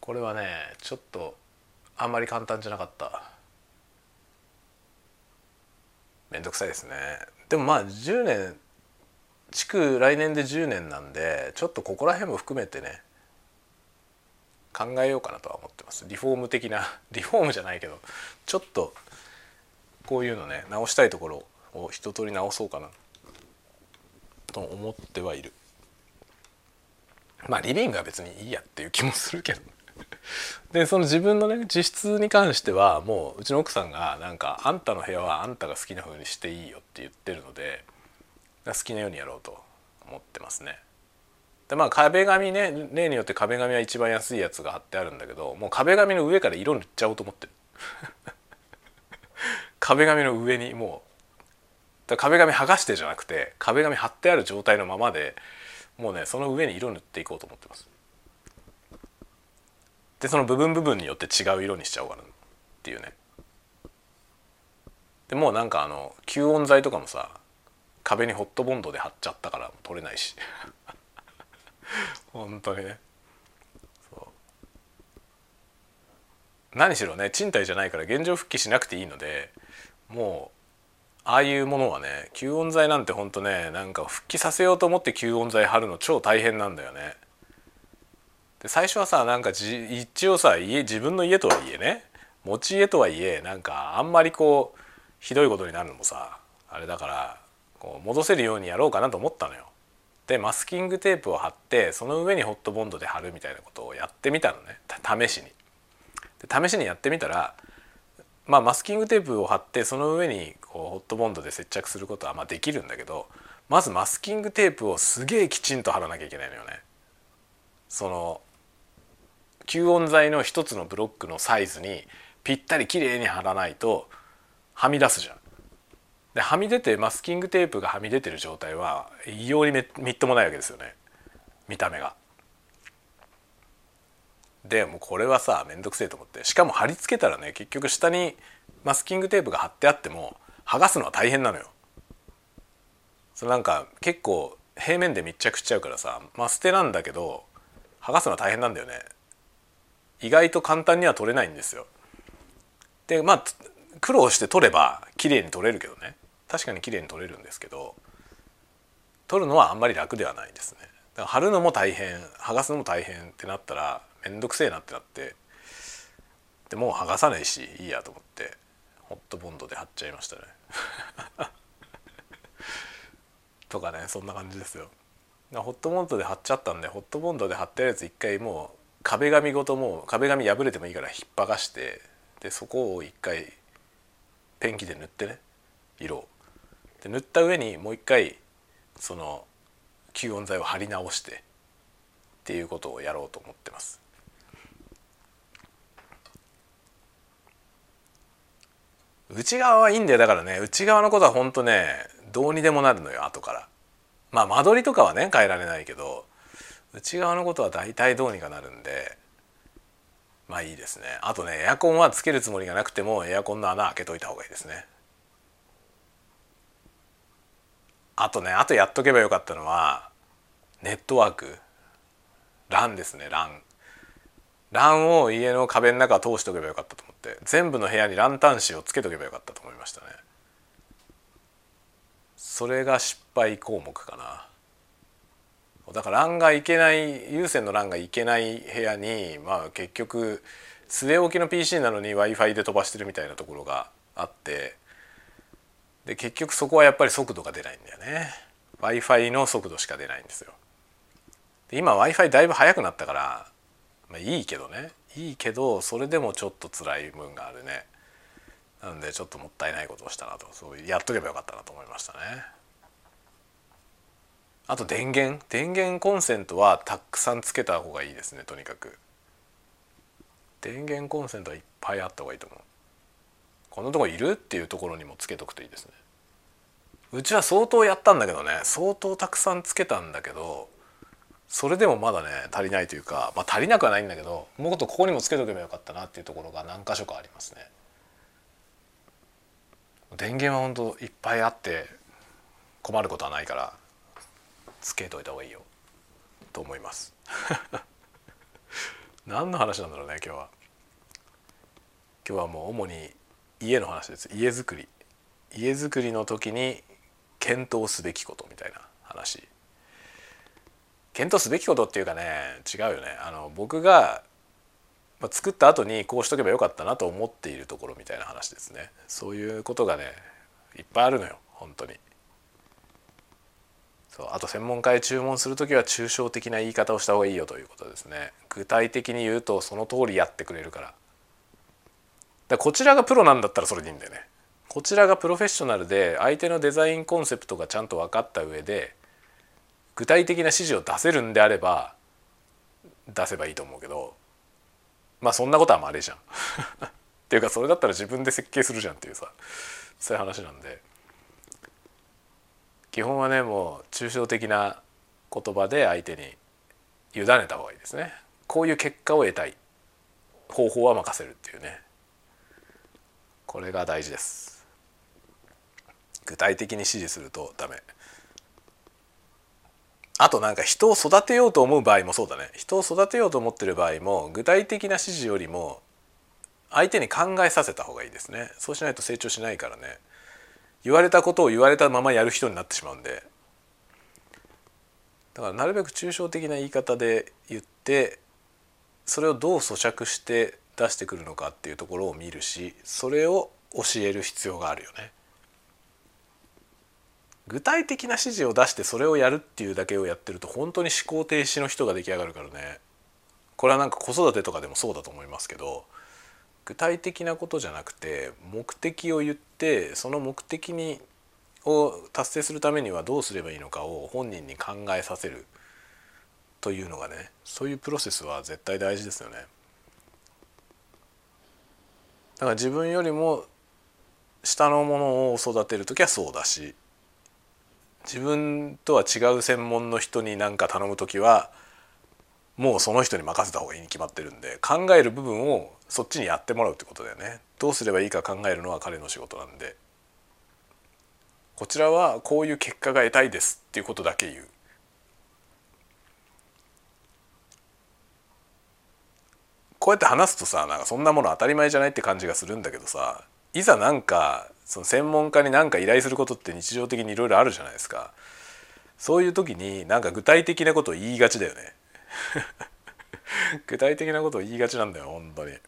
これはねちょっとあんまり簡単じゃなかった。めんどくさいですね。でもまあ10年築来年で10年なんでちょっとここら辺も含めてね考えようかなとは思ってます。リフォーム的なリフォームじゃないけどちょっとこういうのね直したいところを一通り直そうかな。と思ってはいる。まあリビングは別にいいやっていう気もするけど。でその自分のね自室に関してはもううちの奥さんがなんか「あんたの部屋はあんたが好きな風にしていいよ」って言ってるので好きなようにやろうと思ってますね。でまあ壁紙ね例によって壁紙は一番安いやつが貼ってあるんだけどもう壁紙の上から色塗っちゃおうと思ってる。壁紙の上にもう壁紙剥がしてじゃなくて壁紙貼ってある状態のままでもうねその上に色塗っていこうと思ってます。でその部分部分によって違う色にしちゃおうかなっていうね。でもうなんかあの吸音材とかもさ壁にホットボンドで貼っちゃったから取れないし。(laughs) 本当にね。何しろね賃貸じゃないから現状復帰しなくていいのでもうああいうものはね吸音材なんてほんとねなんか復帰させようと思って吸音材貼るの超大変なんだよね。で最初はさなんか一応さ家自分の家とはいえね持ち家とはいえなんかあんまりこうひどいことになるのもさあれだからこう戻せるようにやろうかなと思ったのよ。でマスキングテープを貼ってその上にホットボンドで貼るみたいなことをやってみたのね試しに。で試しにやってみたら、まあ、マスキングテープを貼ってその上にこうホットボンドで接着することはまあできるんだけどまずマスキングテープをすげえきちんと貼らなきゃいけないのよね。その吸音材の一つのブロックのサイズにぴったりきれいに貼らないとはみ出すじゃん。ではみ出てマスキングテープがはみ出てる状態は異様にみっともないわけですよね見た目が。でもこれはさ面倒くせえと思ってしかも貼り付けたらね結局下にマスキングテープが貼ってあっても剥がすのは大変なのよ。そなんか結構平面で密着しちゃうからさまあ捨てなんだけど剥がすのは大変なんだよね。意外と簡単には取れないんですよ。でまあ苦労して取れば綺麗に取れるけどね確かに綺麗に取れるんですけど取るのはあんまり楽ではないですね。だから貼るのも大変剥がすのも大変ってなったら面倒くせえなってなってでもう剥がさないしいいやと思ってホットボンドで貼っちゃいましたね。(laughs) とかねそんな感じですよ。ホットボンドで貼っちゃったんでホットボンドで貼ってるやつ一回もう壁紙ごともう壁紙破れてもいいから引っ剥がしてでそこを一回ペンキで塗ってね色を。で塗った上にもう一回その吸音材を貼り直してっていうことをやろうと思ってます。内側はいいんだよ。だからね内側のことは本当ねどうにでもなるのよ後から。まあ間取りとかはね変えられないけど内側のことは大体どうにかなるんでまあいいですね。あとねエアコンはつけるつもりがなくてもエアコンの穴開けといた方がいいですね。あとねあとやっとけばよかったのはネットワーク。LAN ですね LAN LAN を家の壁の中通しておけばよかったと思って全部の部屋にランタン紙をつけとけばよかったと思いましたね。それが失敗項目かな。だから LAN がいけない有線の LAN がいけない部屋にまあ結局据え置きの PC なのに w i f i で飛ばしてるみたいなところがあってで結局そこはやっぱり速度が出ないんだよね。W i f i の速度しか出ないんですよ。で今 w i f i だいぶ速くなったからまあ、いいけどね。いいけどそれでもちょっと辛い分があるね。なんでちょっともったいないことをしたなと。そうやっとけばよかったなと思いましたね。あと電源。電源コンセントはたくさんつけた方がいいですねとにかく。電源コンセントはいっぱいあった方がいいと思う。こんなとこいる？っていうところにもつけとくといいですね。うちは相当やったんだけどね。相当たくさんつけたんだけどそれでもまだね足りないというか、まあ、足りなくはないんだけどもっとここにもつけとけばよかったなっていうところが何箇所かありますね。電源は本当いっぱいあって困ることはないからつけといた方がいいよ。と思います。(laughs) 何の話なんだろうね今日は。今日はもう主に家の話です。家づくり。家づくりの時に検討すべきことみたいな話。検討すべきことっていうかね違うよね。あの僕が作った後にこうしとけばよかったなと思っているところみたいな話ですね。そういうことがねいっぱいあるのよ本当に。そうあと専門家へ注文する時は抽象的な言い方をした方がいいよということですね。具体的に言うとその通りやってくれるから。だこちらがプロなんだったらそれでいいんだよね。こちらがプロフェッショナルで相手のデザインコンセプトがちゃんと分かった上で具体的な指示を出せるんであれば出せばいいと思うけどまあそんなことはまあれじゃん。(laughs) っていうかそれだったら自分で設計するじゃんっていうさそういう話なんで。基本はねもう抽象的な言葉で相手に委ねた方がいいですね。こういう結果を得たい方法は任せるっていうね。これが大事です。具体的に指示するとダメ。あとなんか人を育てようと思う場合もそうだね。人を育てようと思ってる場合も具体的な指示よりも相手に考えさせた方がいいですね。そうしないと成長しないからね。言われたことを言われたままやる人になってしまうんで。だからなるべく抽象的な言い方で言ってそれをどう咀嚼して出してくるのかっていうところを見るしそれを教える必要があるよね。具体的な指示を出してそれをやるっていうだけをやってると本当に思考停止の人が出来上がるからねこれはなんか子育てとかでもそうだと思いますけど具体的なことじゃなくて目的を言ってその目的にを達成するためにはどうすればいいのかを本人に考えさせるというのがねそういうプロセスは絶対大事ですよね。だから自分よりも下のものを育てる時はそうだし自分とは違う専門の人に何か頼む時はもうその人に任せた方がいいに決まってるんで考える部分をそっちにやってもらうってことだよね。どうすればいいか考えるのは彼の仕事なんで。こちらはこういう結果が得たいですっていうことだけ言う。こうやって話すとさなんかそんなもの当たり前じゃないって感じがするんだけどさいざなんかその専門家に何か依頼することって日常的にいろいろあるじゃないですか。そういう時になんか具体的なことを言いがちだよね。(laughs) 具体的なことを言いがちなんだよ本当に。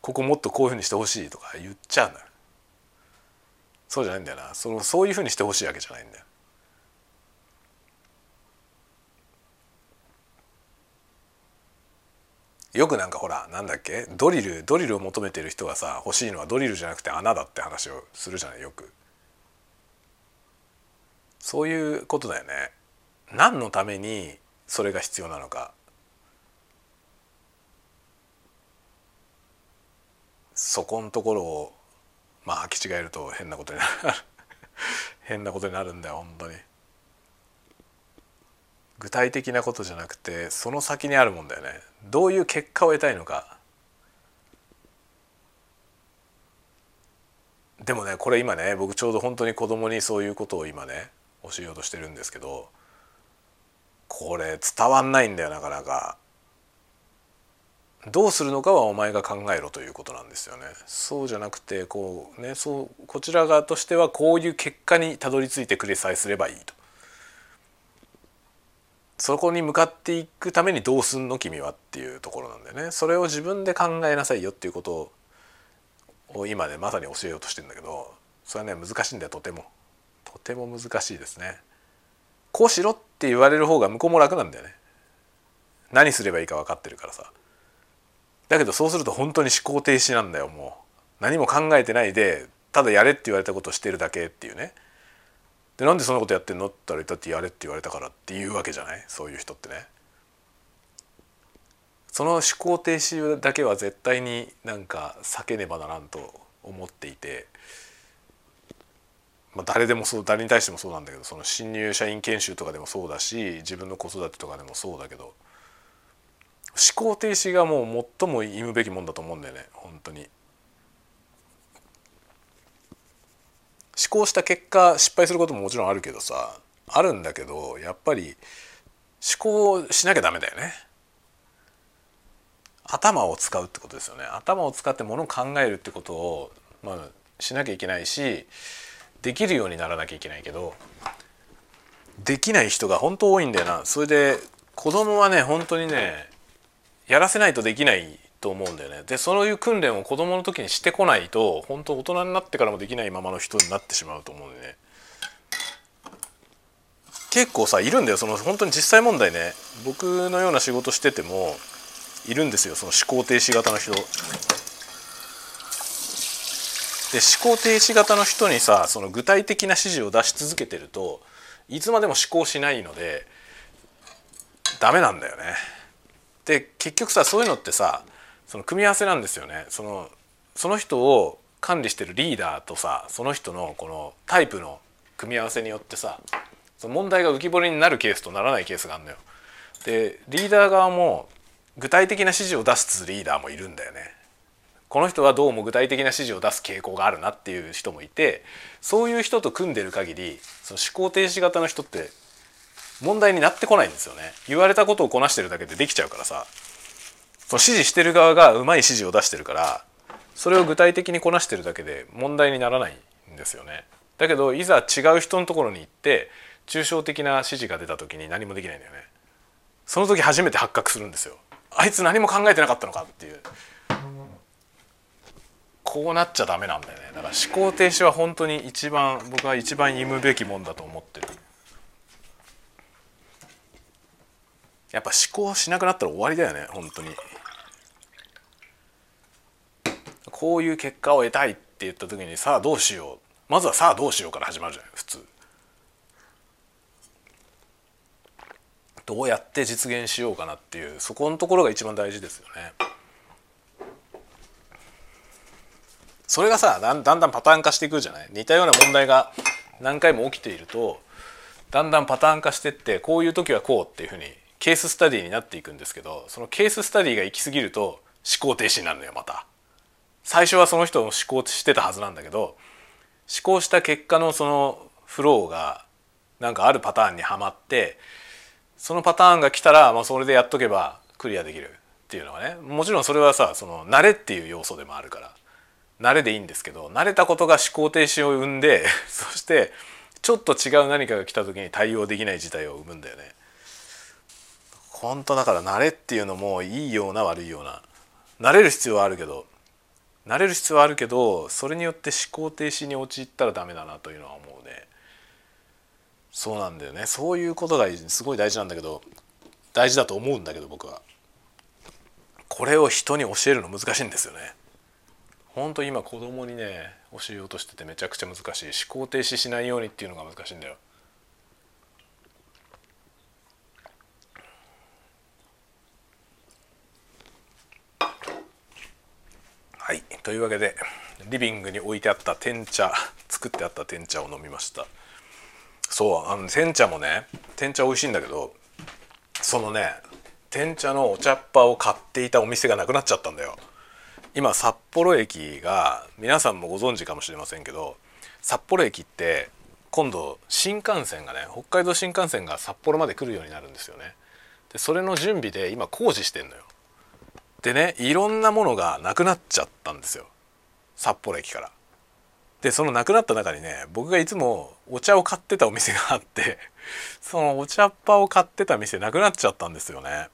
ここもっとこういうふうにしてほしいとか言っちゃうんだよ。そうじゃないんだよな。そのそういうふうにしてほしいわけじゃないんだよ。よくなんかほらなんだっけ？ドリルドリルを求めてる人がさ欲しいのはドリルじゃなくて穴だって話をするじゃない？よく。そういうことだよね。何のためにそれが必要なのか。そこのところをまあ履き違えると変なことになる。(laughs) 変なことになるんだよ本当に。具体的なことじゃなくてその先にあるもんだよねどういう結果を得たいのかでもねこれ今ね僕ちょうど本当に子供にそういうことを今ね教えようとしてるんですけどこれ伝わんないんだよなかなか。どうするのかはお前が考えろということなんですよね。そうじゃなくてこうねそうこちら側としてはこういう結果にたどり着いてくれさえすればいいと。そこに向かっていくためにどうすんの君はっていうところなんだよね。それを自分で考えなさいよっていうことを今ねまさに教えようとしてんだけどそれはね難しいんだよとても。とても難しいですね。こうしろって言われる方が向こうも楽なんだよね。何すればいいか分かってるからさ。だけどそうすると本当に思考停止なんだよもう何も考えてないでただやれって言われたことをしてるだけっていうねでなんでそんなことやってんの？って言ったらだってやれって言われたからっていうわけじゃない？そういう人ってね。その思考停止だけは絶対になんか避けねばならんと思っていて、まあ、誰でもそう誰に対してもそうなんだけどその新入社員研修とかでもそうだし自分の子育てとかでもそうだけど思考停止がもう最も言うべきもんだと思うんだよね本当に。思考した結果失敗することももちろんあるけどさあるんだけどやっぱり思考しなきゃダメだよね。頭を使うってことですよね頭を使ってものを考えるってことを、まあ、しなきゃいけないしできるようにならなきゃいけないけどできない人が本当多いんだよなそれで子供はね本当にねやらせないとできないと思うんだよね。でそういう訓練を子供の時にしてこないと本当大人になってからもできないままの人になってしまうと思うんでね。結構さいるんだよ。その本当に実際問題ね。僕のような仕事しててもいるんですよ。その思考停止型の人。で思考停止型の人にさその具体的な指示を出し続けてるといつまでも思考しないのでダメなんだよね。で結局さそういうのってさその組み合わせなんですよね。そのその人を管理してるリーダーとさその人のこのタイプの組み合わせによってさその問題が浮き彫りになるケースとならないケースがあるのよ。でリーダー側も具体的な指示を出すリーダーもいるんだよね。この人はどうも具体的な指示を出す傾向があるなっていう人もいてそういう人と組んでる限りその思考停止型の人って問題になってこないんですよね言われたことをこなしてるだけでできちゃうからさその指示してる側がうまい指示を出してるからそれを具体的にこなしてるだけで問題にならないんですよね。だけどいざ違う人のところに行って抽象的な指示が出た時に何もできないんだよね。その時初めて発覚するんですよ。あいつ何も考えてなかったのかっていう。こうなっちゃダメなんだよね。だから思考停止は本当に一番僕は一番言むべきもんだと思ってる。やっぱ思考しなくなったら終わりだよね本当に。こういう結果を得たいって言った時にさあどうしよう。まずはさあどうしようから始まるじゃない普通。どうやって実現しようかなっていうそこのところが一番大事ですよね。それがさだんだんパターン化していくじゃない。似たような問題が何回も起きているとだんだんパターン化してってこういう時はこうっていうふうにケーススタディになっていくんですけどそのケーススタディが行き過ぎると思考停止になるのよまた。最初はその人の思考してたはずなんだけど思考した結果のそのフローがなんかあるパターンにはまってそのパターンが来たら、まあ、それでやっとけばクリアできるっていうのはねもちろんそれはさその慣れっていう要素でもあるから慣れでいいんですけど慣れたことが思考停止を生んで (laughs) そしてちょっと違う何かが来た時に対応できない事態を生むんだよね。本当だから慣れっていうのもいいような悪いような慣れる必要はあるけど慣れる必要はあるけどそれによって思考停止に陥ったらダメだなというのは思うね。そうなんだよね。そういうことがすごい大事なんだけど大事だと思うんだけど僕は。これを人に教えるの難しいんですよね。ほんと今子供にね教えようとしててめちゃくちゃ難しい。思考停止しないようにっていうのが難しいんだよ。はい。というわけでリビングに置いてあった天茶作ってあった天茶を飲みました。そうあの天茶もね天茶美味しいんだけどそのね天茶のお茶っ葉を買っていたお店がなくなっちゃったんだよ。今札幌駅が皆さんもご存知かもしれませんけど札幌駅って今度新幹線がね北海道新幹線が札幌まで来るようになるんですよね。でそれの準備で今工事してんのよ。でねいろんなものがなくなっちゃったんですよ札幌駅から。でそのなくなった中にね僕がいつもお茶を買ってたお店があって (laughs) そのお茶っ葉を買ってた店なくなっちゃったんですよね。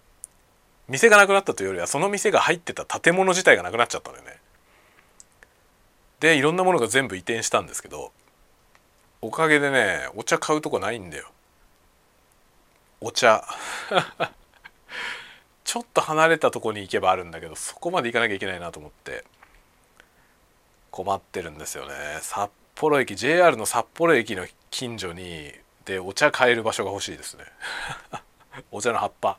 店がなくなったというよりはその店が入ってた建物自体がなくなっちゃったのよね。でいろんなものが全部移転したんですけどおかげでねお茶買うとこないんだよ。お茶ちょっと離れたとこに行けばあるんだけどそこまで行かなきゃいけないなと思って困ってるんですよね。札幌駅 JR の札幌駅の近所にでお茶買える場所が欲しいですね。(laughs) お茶の葉っぱ。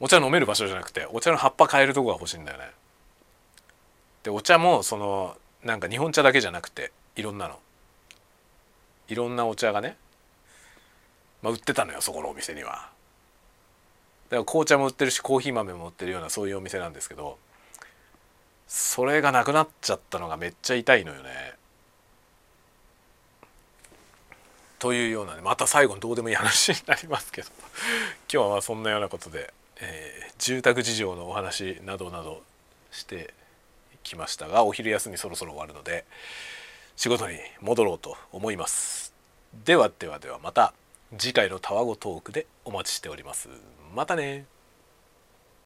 お茶飲める場所じゃなくてお茶の葉っぱ買えるとこが欲しいんだよね。でお茶もそのなんか日本茶だけじゃなくていろんなの。いろんなお茶がね、まあ、売ってたのよそこのお店には。だから紅茶も売ってるしコーヒー豆も売ってるようなそういうお店なんですけどそれがなくなっちゃったのがめっちゃ痛いのよね。というようなねまた最後にどうでもいい話になりますけど今日はそんなようなことで、えー、住宅事情のお話などなどしてきましたがお昼休みそろそろ終わるので仕事に戻ろうと思います。ではではではまた次回のたわごトークでお待ちしております。またね。